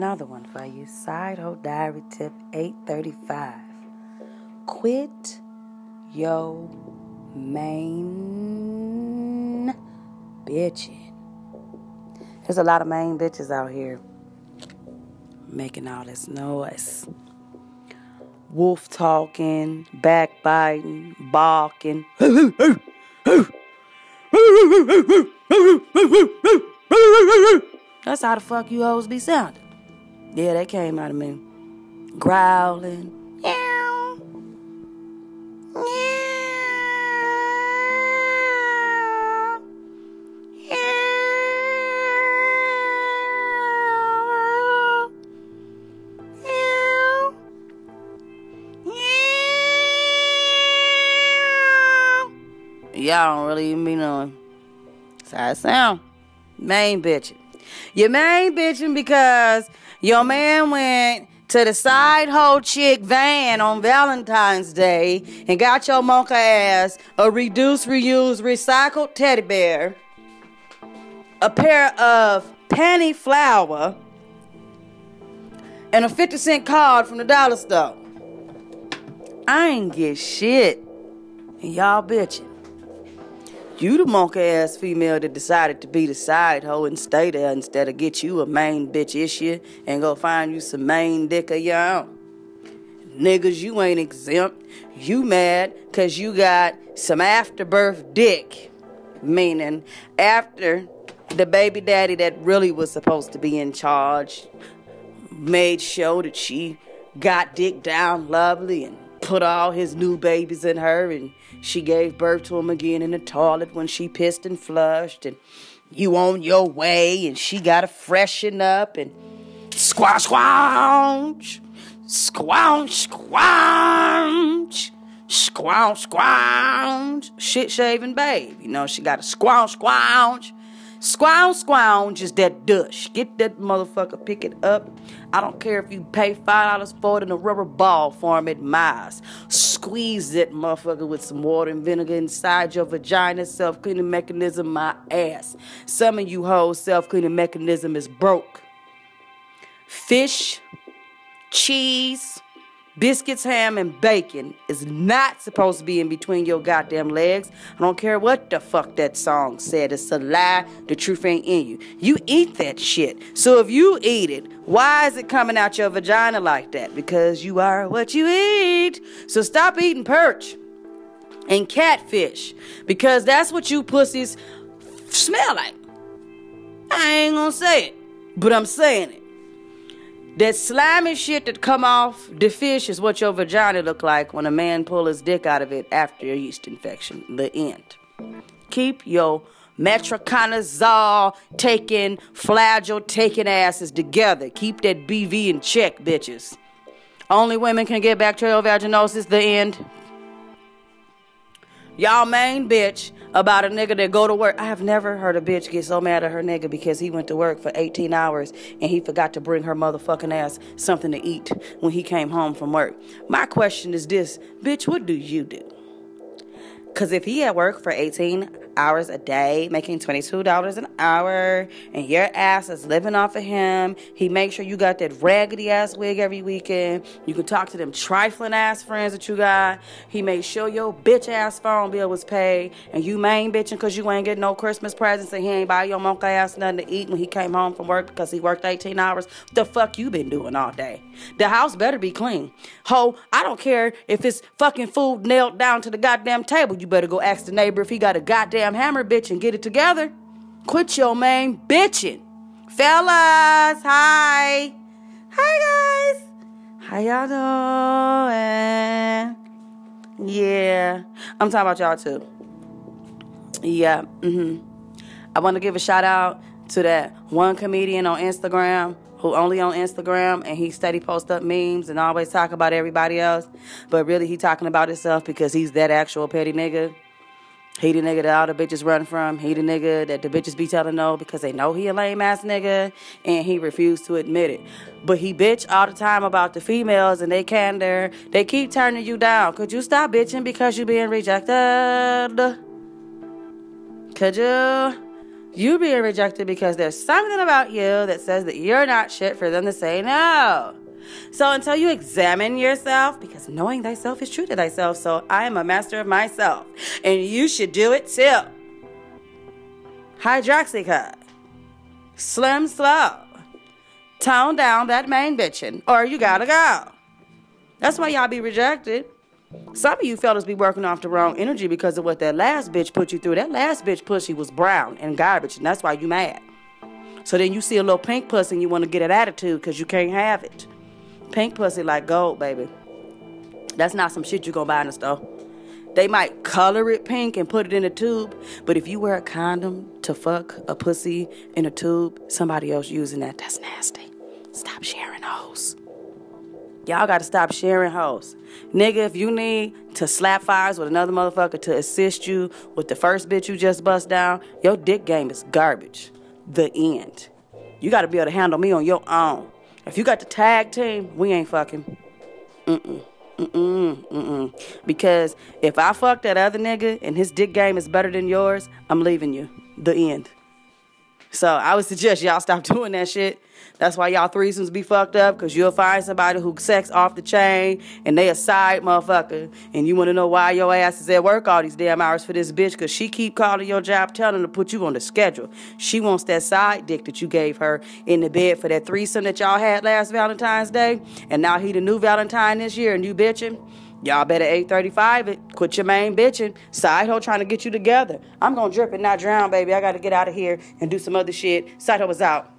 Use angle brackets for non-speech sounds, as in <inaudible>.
another one for you. Side hoe diary tip 835. Quit yo main bitching. There's a lot of main bitches out here making all this noise. Wolf talking, backbiting, barking. That's how the fuck you hoes be sounding. Yeah, that came out of me. Growling. Meow. Meow. Meow. Meow. Y'all don't really even be knowing. That's how it sound. Main bitching. You main bitching because your man went to the side hoe chick van on Valentine's Day and got your mocha ass a reduce, reuse, recycled teddy bear, a pair of panty flour, and a 50 cent card from the dollar store. I ain't get shit. And y'all bitching. You the monkey ass female that decided to be the side hoe and stay there instead of get you a main bitch issue and go find you some main dick of your own. Niggas, you ain't exempt. You mad cause you got some afterbirth dick. Meaning after the baby daddy that really was supposed to be in charge made sure that she got dick down lovely and put all his new babies in her and she gave birth to him again in the toilet when she pissed and flushed and you on your way and she got to freshen up and squash squanch squanch squanch squanch squanch shit shaving babe. You know she got to squanch Squound, squound, is that dush. Get that motherfucker, pick it up. I don't care if you pay $5 for it in a rubber ball form at Mars. Squeeze that motherfucker with some water and vinegar inside your vagina. Self cleaning mechanism, my ass. Some of you hoes, self cleaning mechanism is broke. Fish, cheese, Biscuits, ham, and bacon is not supposed to be in between your goddamn legs. I don't care what the fuck that song said. It's a lie. The truth ain't in you. You eat that shit. So if you eat it, why is it coming out your vagina like that? Because you are what you eat. So stop eating perch and catfish. Because that's what you pussies smell like. I ain't gonna say it, but I'm saying it. That slimy shit that come off the fish is what your vagina look like when a man pull his dick out of it after a yeast infection. The end. Keep your metronidazole taking, Flagyl taking asses together. Keep that BV in check, bitches. Only women can get bacterial vaginosis. The end. Y'all main bitch about a nigga that go to work. I have never heard a bitch get so mad at her nigga because he went to work for 18 hours and he forgot to bring her motherfucking ass something to eat when he came home from work. My question is this, bitch, what do you do? Cause if he at work for 18 hours a day, making $22 an hour, and your ass is living off of him. He makes sure you got that raggedy ass wig every weekend. You can talk to them trifling ass friends that you got. He made sure your bitch ass phone bill was paid, and you main bitching because you ain't getting no Christmas presents, and he ain't buy your monkey ass nothing to eat when he came home from work because he worked 18 hours. The fuck you been doing all day? The house better be clean. Ho, I don't care if it's fucking food nailed down to the goddamn table. You better go ask the neighbor if he got a goddamn goddamn hammer bitch and get it together. Quit your main bitching. Fellas, hi. Hi, guys. How y'all doing? Yeah. I'm talking about y'all too. Yeah. Mm-hmm. I want to give a shout out to that one comedian on Instagram who only on Instagram and he steady post up memes and always talk about everybody else, but really he talking about himself because he's that actual petty nigga. He the nigga that all the bitches run from. He the nigga that the bitches be telling no because they know he a lame ass nigga and he refused to admit it. But he bitch all the time about the females and they candor. They keep turning you down. Could you stop bitching because you being rejected? Could you? You being rejected because there's something about you that says that you're not shit for them to say no. So until you examine yourself, because knowing thyself is true to thyself, so I am a master of myself, and you should do it too. Hydroxycut. Slim slow. Tone down that main bitchin', or you gotta go. That's why y'all be rejected. Some of you fellas be working off the wrong energy because of what that last bitch put you through. That last bitch pussy was brown and garbage, and that's why you mad. So then you see a little pink pussy and you want to get an attitude because you can't have it. Pink pussy like gold, baby. That's not some shit you gonna buy in the store. They might color it pink and put it in a tube, but if you wear a condom to fuck a pussy in a tube, somebody else using that, that's nasty. Stop sharing hoes. Y'all gotta stop sharing hoes. Nigga, if you need to slap fires with another motherfucker to assist you with the first bitch you just bust down, your dick game is garbage. The end. You gotta be able to handle me on your own. If you got the tag team, we ain't fucking. Mm-mm. Mm-mm, mm-mm. Because if I fuck that other nigga and his dick game is better than yours, I'm leaving you. The end. So I would suggest y'all stop <laughs> doing that shit. That's why y'all threesomes be fucked up, cause you'll find somebody who sex off the chain and they a side motherfucker. And you wanna know why your ass is at work all these damn hours for this bitch, cause she keep calling your job telling her to put you on the schedule. She wants that side dick that you gave her in the bed for that threesome that y'all had last Valentine's Day. And now he the new Valentine this year and you bitching. Y'all better 835 it. Quit your main bitching. Side hoe trying to get you together. I'm gonna drip and not drown, baby. I gotta get out of here and do some other shit. Side hoe was out.